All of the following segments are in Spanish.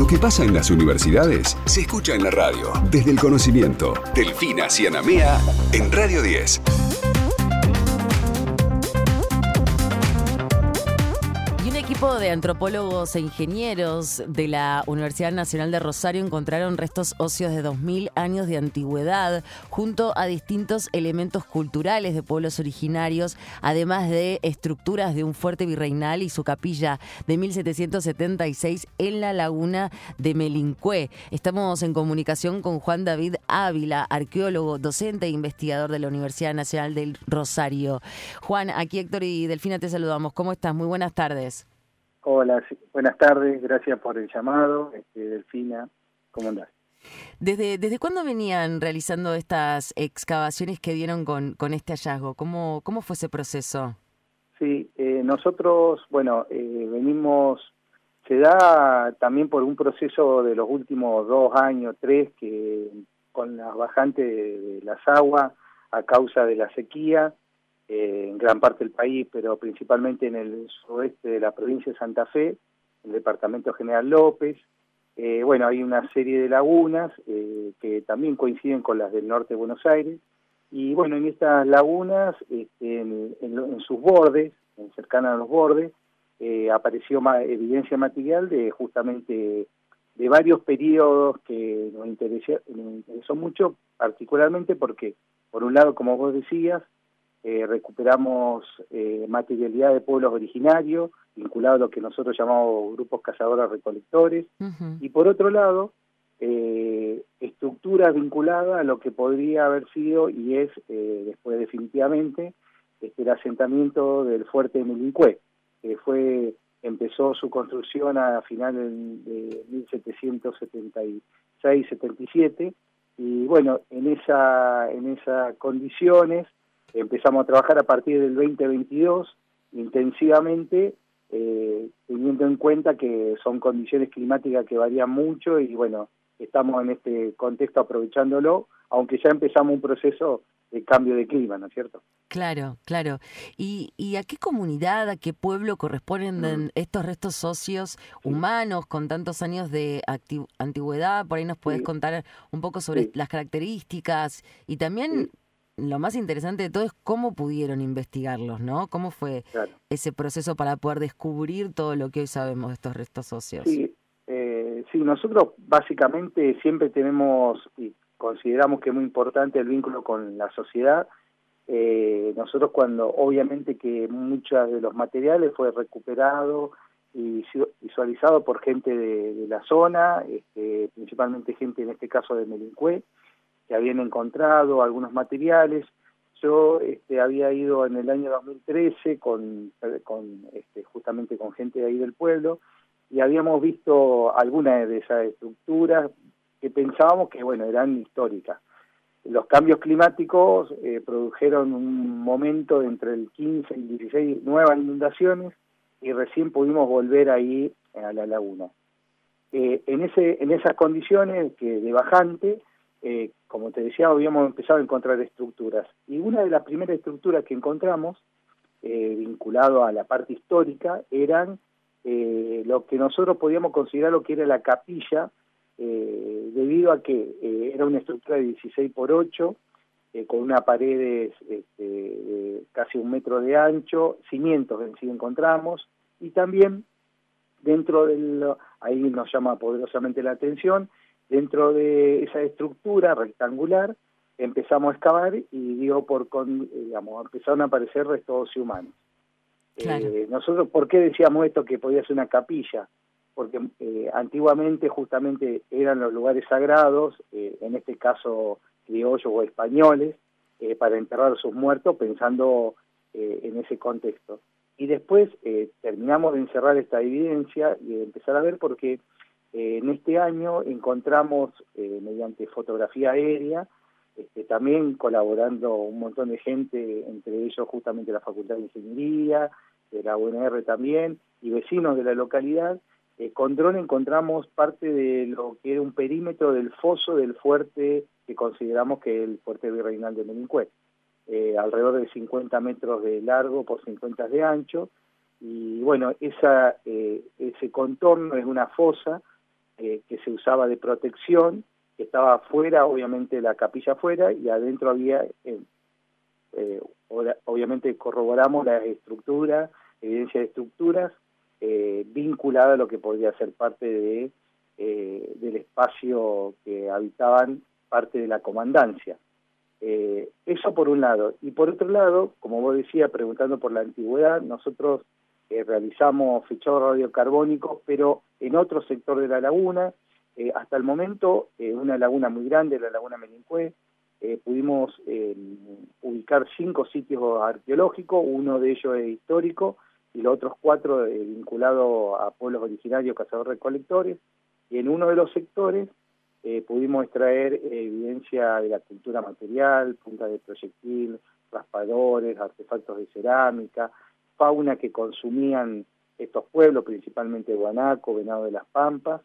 Lo que pasa en las universidades se escucha en la radio. Desde el conocimiento. Delfina Cianamea en Radio 10. Equipo de antropólogos e ingenieros de la Universidad Nacional de Rosario encontraron restos óseos de 2.000 años de antigüedad junto a distintos elementos culturales de pueblos originarios, además de estructuras de un fuerte virreinal y su capilla de 1776 en la laguna de Melincué. Estamos en comunicación con Juan David Ávila, arqueólogo, docente e investigador de la Universidad Nacional del Rosario. Juan, aquí Héctor y Delfina te saludamos. ¿Cómo estás? Muy buenas tardes. Hola, buenas tardes, gracias por el llamado, este, Delfina, ¿cómo andás? ¿Desde, ¿Desde cuándo venían realizando estas excavaciones que dieron con, con este hallazgo? ¿Cómo, ¿Cómo fue ese proceso? Sí, eh, nosotros, bueno, eh, venimos, se da también por un proceso de los últimos dos años, tres, que con las bajantes de las aguas a causa de la sequía, eh, en gran parte del país, pero principalmente en el suroeste de la provincia de Santa Fe, el departamento General López. Eh, bueno, hay una serie de lagunas eh, que también coinciden con las del norte de Buenos Aires. Y bueno, en estas lagunas, este, en, sus bordes, en cercanas a los bordes, apareció evidencia material de justamente de varios periodos que nos interesó, nos interesó mucho, particularmente porque, por un lado, como vos decías, eh, recuperamos eh, materialidad de pueblos originarios, vinculado a lo que nosotros llamamos grupos cazadores-recolectores, y por otro lado, eh, estructuras vinculadas a lo que podría haber sido y es, eh, después definitivamente, este, el asentamiento del fuerte de Milincue, que fue empezó su construcción a finales de 1776-77, y bueno, en esa en esas condiciones Empezamos a trabajar a partir del 2022 intensivamente, eh, teniendo en cuenta que son condiciones climáticas que varían mucho y bueno, estamos en este contexto aprovechándolo, aunque ya empezamos un proceso de cambio de clima, ¿no es cierto? Claro, claro. ¿Y, y a qué comunidad, a qué pueblo corresponden mm. estos restos socios humanos con tantos años de antigüedad? Por ahí nos puedes contar un poco sobre las características y también lo más interesante de todo es cómo pudieron investigarlos, ¿no? ¿Cómo fue ese proceso para poder descubrir todo lo que hoy sabemos de estos restos óseos? Sí, eh, sí, nosotros básicamente siempre tenemos y consideramos que es muy importante el vínculo con la sociedad. Eh, nosotros cuando, obviamente que muchos de los materiales fue recuperado y visualizado por gente de, la zona, este, principalmente gente en este caso de Melincué, que habían encontrado algunos materiales. Yo este, había ido en el año 2013 con, con este, justamente con gente de ahí del pueblo y habíamos visto algunas de esas estructuras que pensábamos que bueno eran históricas. Los cambios climáticos eh, produjeron un momento entre el 15 y el 16 nuevas inundaciones y recién pudimos volver ahí a la laguna. Eh, en, ese, en esas condiciones que de bajante, eh, como te decía, habíamos empezado a encontrar estructuras. Y una de las primeras estructuras que encontramos, eh, vinculado a la parte histórica, eran eh, lo que nosotros podíamos considerar lo que era la capilla, eh, debido a que era una estructura de 16 por 8, con una pared este, casi un metro de ancho, cimientos en sí encontramos, y también dentro del, ahí nos llama poderosamente la atención, Dentro de esa estructura rectangular empezamos a excavar y digo por digamos empezaron a aparecer restos humanos. Eh, nosotros, ¿por qué decíamos esto que podía ser una capilla? Porque eh, antiguamente justamente eran los lugares sagrados, eh, en este caso criollos o españoles, para enterrar a sus muertos pensando en ese contexto. Y después terminamos de encerrar esta evidencia y de empezar a ver porque eh, en este año encontramos, eh, mediante fotografía aérea, este, también colaborando un montón de gente, entre ellos justamente la Facultad de Ingeniería, de la UNR también, y vecinos de la localidad, eh, con dron encontramos parte de lo que era un perímetro del foso del fuerte que consideramos que es el fuerte virreinal de Melincué, alrededor de 50 metros de largo por 50 de ancho, y bueno, esa, ese contorno es una fosa que se usaba de protección, que estaba afuera, obviamente la capilla afuera, y adentro había, obviamente corroboramos la estructura, evidencia de estructuras, vinculada a lo que podría ser parte de del espacio que habitaban parte de la comandancia. Eh, eso por un lado. Y por otro lado, como vos decías, preguntando por la antigüedad, nosotros eh, realizamos fichados radiocarbónicos, pero en otro sector de la laguna. Eh, hasta el momento, una laguna muy grande, la laguna Melincué, pudimos ubicar cinco sitios arqueológicos, uno de ellos es histórico y los otros cuatro vinculados a pueblos originarios, cazadores-recolectores. Y en uno de los sectores eh, pudimos extraer eh, evidencia de la cultura material, punta de proyectil, raspadores, artefactos de cerámica, fauna que consumían estos pueblos, principalmente guanaco, venado de las pampas,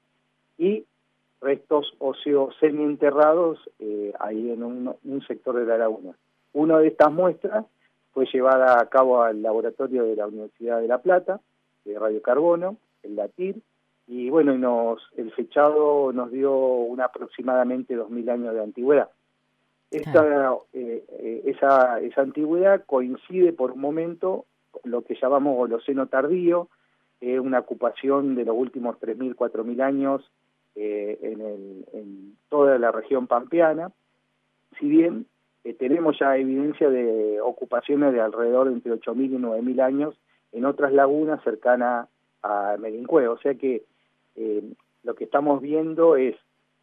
y restos óseos semienterrados eh, ahí en un, sector de la laguna. Una de estas muestras fue llevada a cabo al laboratorio de la Universidad de La Plata, de radiocarbono, el LATIR, y bueno, y nos, el fechado nos dio un aproximadamente 2.000 años de antigüedad. Esta, eh, eh, esa, esa antigüedad coincide por un momento lo que llamamos Holoceno tardío, eh, una ocupación de los últimos 3.000, 4.000 años eh, en, el, en toda la región pampeana, si bien tenemos ya evidencia de ocupaciones de alrededor de entre 8.000 y 9.000 años en otras lagunas cercanas a Melincue, o sea que eh, lo que estamos viendo es,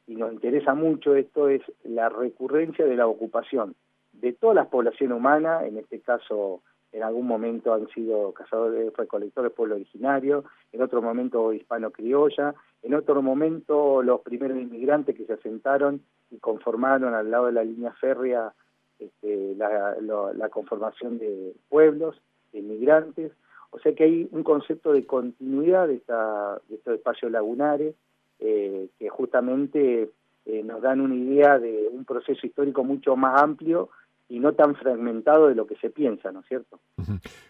y nos interesa mucho esto, es la recurrencia de la ocupación de todas las poblaciones humanas, en este caso en algún momento han sido cazadores recolectores pueblo originario, en otro momento hispano-criolla, en otro momento los primeros inmigrantes que se asentaron y conformaron al lado de la línea férrea este, la, la, conformación de pueblos, de inmigrantes, o sea que hay un concepto de continuidad de, esta, de estos espacios lagunares eh, que justamente eh, nos dan una idea de un proceso histórico mucho más amplio y no tan fragmentado de lo que se piensa, ¿no es cierto?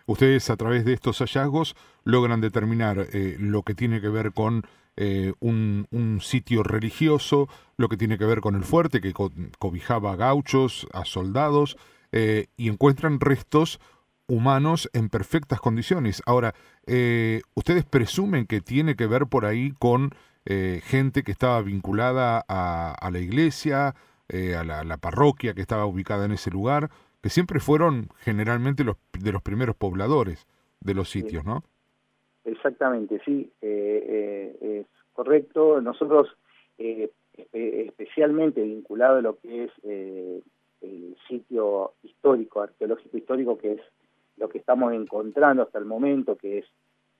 Ustedes a través de estos hallazgos logran determinar eh, lo que tiene que ver con un, un, sitio religioso, lo que tiene que ver con el fuerte que cobijaba a gauchos, a soldados, y encuentran restos humanos en perfectas condiciones. Ahora, eh, ¿ustedes presumen que tiene que ver por ahí con eh, gente que estaba vinculada a, la iglesia, eh, a la, parroquia que estaba ubicada en ese lugar, que siempre fueron generalmente los de los primeros pobladores de los sitios, ¿no? Exactamente, sí, es correcto. Nosotros, especialmente vinculado a lo que es el sitio histórico, arqueológico histórico, que es lo que estamos encontrando hasta el momento, que es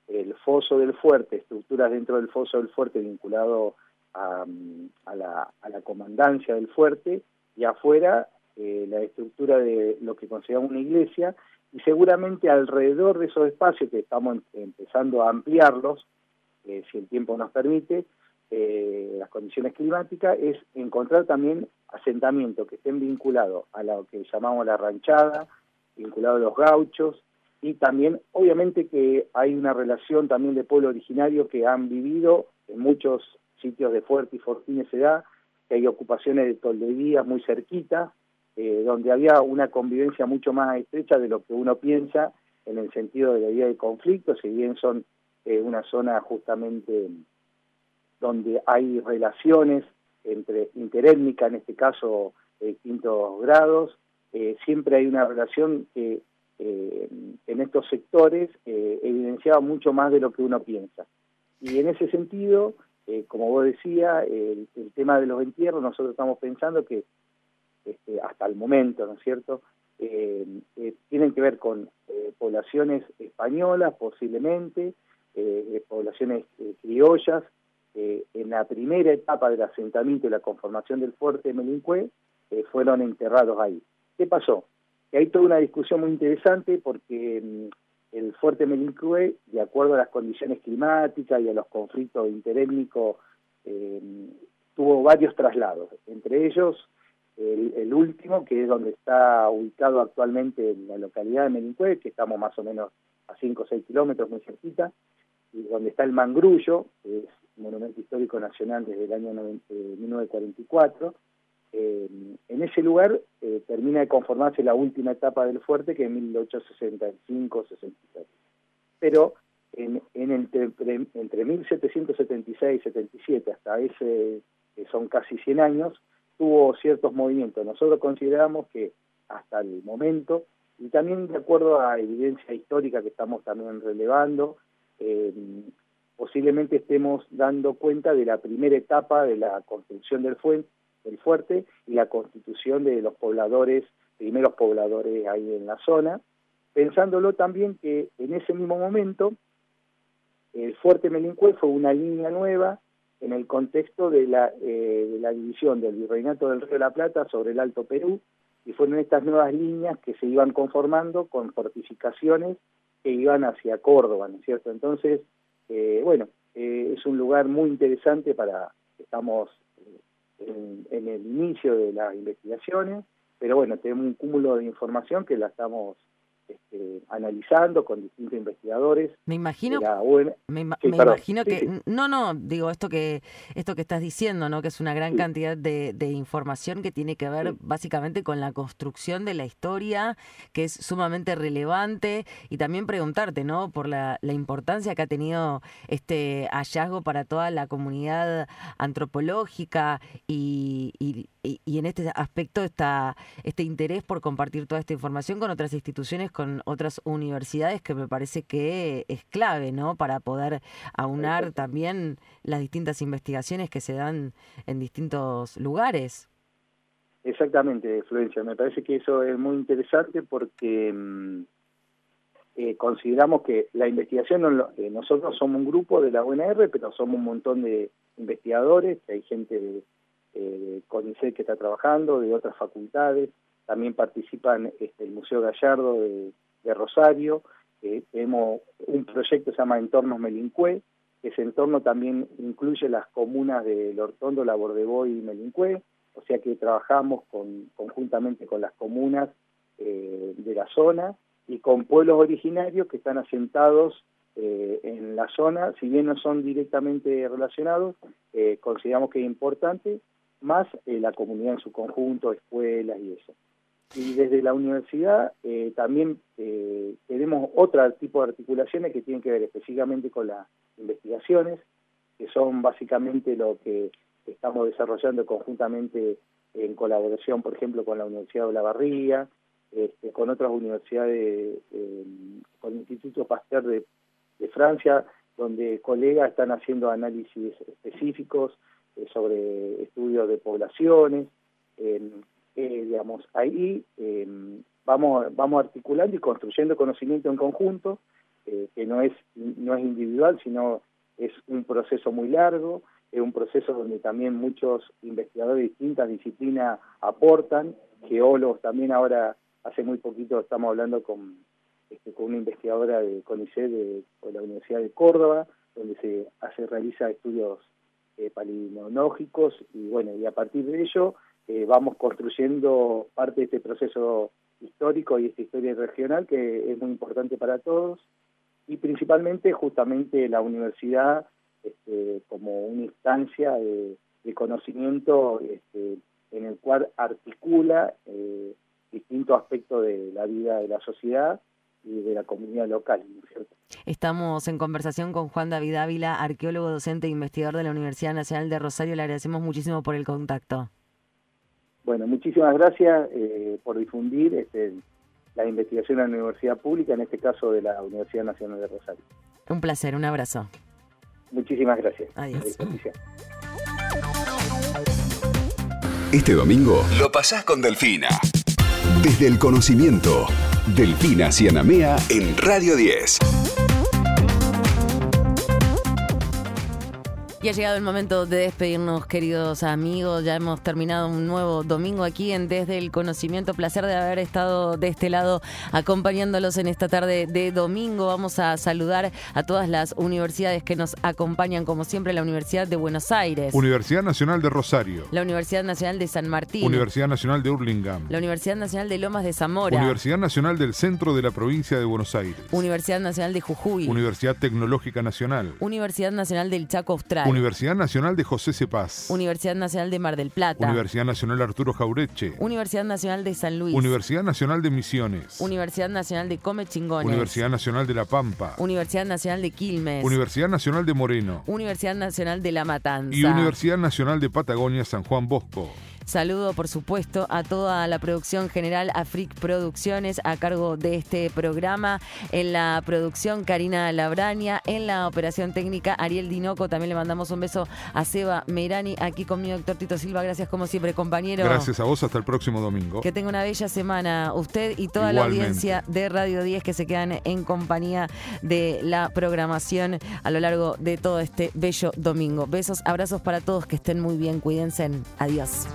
el foso del fuerte, estructuras dentro del foso del fuerte vinculado a, la, comandancia del fuerte, y afuera eh, la estructura de lo que consideramos una iglesia, y seguramente alrededor de esos espacios que estamos empezando a ampliarlos, eh, si el tiempo nos permite, eh, las condiciones climáticas, es encontrar también asentamientos que estén vinculados a lo que llamamos la ranchada, vinculado a los gauchos, y también obviamente que hay una relación también de pueblo originario que han vivido en muchos sitios de Fuerte y Fortines se da, que hay ocupaciones de tolderías muy cerquita, eh, donde había una convivencia mucho más estrecha de lo que uno piensa en el sentido de la idea de conflicto, si bien son eh, una zona justamente donde hay relaciones entre interétnica, en este caso de distintos grados, eh, siempre hay una relación que en estos sectores evidenciaba mucho más de lo que uno piensa. Y en ese sentido, como vos decías, el, tema de los entierros, nosotros estamos pensando que este, hasta el momento, ¿no es cierto?, tienen que ver con poblaciones españolas posiblemente, poblaciones criollas, en la primera etapa del asentamiento y la conformación del fuerte de Melincue, fueron enterrados ahí. ¿Qué pasó? Que hay toda una discusión muy interesante porque mm, el fuerte Melincue, de acuerdo a las condiciones climáticas y a los conflictos interétnicos, eh, tuvo varios traslados, entre ellos el, último, que es donde está ubicado actualmente en la localidad de Melincue, que estamos más o menos a 5 o 6 kilómetros, muy cerquita, y donde está el Mangrullo, que es Monumento Histórico Nacional desde el año 1944. Eh, en ese lugar termina de conformarse la última etapa del fuerte, que es 1865-66. Pero en, en entre, entre 1776 y 77, hasta ese, que son casi 100 años, tuvo ciertos movimientos. Nosotros consideramos que hasta el momento, y también de acuerdo a evidencia histórica que estamos también relevando, eh, posiblemente estemos dando cuenta de la primera etapa de la construcción del, del fuerte y la constitución de los pobladores, primeros pobladores ahí en la zona, pensándolo también que en ese mismo momento el fuerte Melincue fue una línea nueva en el contexto de la, eh, de la división del Virreinato del Río de la Plata sobre el Alto Perú, y fueron estas nuevas líneas que se iban conformando con fortificaciones que iban hacia Córdoba, ¿no es cierto? Entonces, eh, bueno, eh, es un lugar muy interesante para, estamos en, en, el inicio de las investigaciones, pero bueno, tenemos un cúmulo de información que la estamos este, analizando con distintos investigadores. Me imagino, me, imagino que no, no, digo esto que esto que estás diciendo, ¿no? Que es una gran cantidad de, información que tiene que ver básicamente con la construcción de la historia, que es sumamente relevante y también preguntarte, ¿no? Por la, importancia que ha tenido este hallazgo para toda la comunidad antropológica y, y, y en este aspecto está este interés por compartir toda esta información con otras instituciones con otras universidades que me parece que es clave, ¿no? Para poder aunar también las distintas investigaciones que se dan en distintos lugares. Exactamente, Florencia. Me parece que eso es muy interesante porque mm, eh, consideramos que la investigación, eh, nosotros somos un grupo de la UNR, pero somos un montón de investigadores, hay gente de, eh, CONICET que está trabajando, de otras facultades, también participan este, el Museo Gallardo de, Rosario, tenemos un proyecto que se llama Entornos Melincue, ese entorno también incluye las comunas de Lortondo, La Bordeboy y Melincue, o sea que trabajamos con, conjuntamente con las comunas eh, de la zona y con pueblos originarios que están asentados eh, en la zona, si bien no son directamente relacionados, eh, consideramos que es importante, más la comunidad en su conjunto, escuelas y eso. Y desde la universidad eh, también eh, tenemos otro tipo de articulaciones que tienen que ver específicamente con las investigaciones, que son básicamente lo que estamos desarrollando conjuntamente en colaboración, por ejemplo, con la Universidad de La Barría, este, con otras universidades, eh, con el Instituto Pasteur de, Francia, donde colegas están haciendo análisis específicos sobre estudios de poblaciones. Eh, digamos, ahí eh, vamos, vamos articulando y construyendo conocimiento en conjunto, eh, que no es, no es individual, sino es un proceso muy largo, es un proceso donde también muchos investigadores de distintas disciplinas aportan, geólogos también ahora, hace muy poquito estamos hablando con, este, con una investigadora de CONICET de, la Universidad de Córdoba, donde se hace, realiza estudios eh, palinológicos y bueno, y a partir de ello eh, vamos construyendo parte de este proceso histórico y esta historia regional que es muy importante para todos y principalmente justamente la universidad este, como una instancia de, conocimiento este, en el cual articula eh, distintos aspectos de la vida de la sociedad y de la comunidad local. Estamos en conversación con Juan David Ávila, arqueólogo, docente e investigador de la Universidad Nacional de Rosario. Le agradecemos muchísimo por el contacto. Bueno, muchísimas gracias eh, por difundir este, la investigación en la universidad pública, en este caso de la Universidad Nacional de Rosario. Un placer, un abrazo. Muchísimas gracias. Adiós. Este domingo lo pasás con Delfina. Desde el conocimiento, Delfina Cianamea en Radio 10. Y ha llegado el momento de despedirnos, queridos amigos. Ya hemos terminado un nuevo domingo aquí en Desde el Conocimiento. Placer de haber estado de este lado acompañándolos en esta tarde de domingo. Vamos a saludar a todas las universidades que nos acompañan, como siempre, la Universidad de Buenos Aires, Universidad Nacional de Rosario, la Universidad Nacional de San Martín, Universidad Nacional de Hurlingham, la Universidad Nacional de Lomas de Zamora, Universidad Nacional del Centro de la Provincia de Buenos Aires, Universidad Nacional de Jujuy, Universidad Tecnológica Nacional, Universidad Nacional del Chaco Austral. Universidad Nacional de José Cepaz. Universidad Nacional de Mar del Plata. Universidad Nacional Arturo Jaureche. Universidad Nacional de San Luis. Universidad Nacional de Misiones. Universidad Nacional de Come Chingones. Universidad Nacional de La Pampa. Universidad Nacional de Quilmes. Universidad Nacional de Moreno. Universidad Nacional de La Matanza. Y Universidad Nacional de Patagonia San Juan Bosco. Saludo, por supuesto, a toda la producción general, a Frick Producciones, a cargo de este programa. En la producción, Karina Labraña. En la operación técnica, Ariel Dinoco. También le mandamos un beso a Seba Meirani. Aquí conmigo, doctor Tito Silva. Gracias, como siempre, compañero. Gracias a vos. Hasta el próximo domingo. Que tenga una bella semana. Usted y toda la audiencia de Radio 10 que se quedan en compañía de la programación a lo largo de todo este bello domingo. Besos, abrazos para todos. Que estén muy bien. Cuídense. Adiós.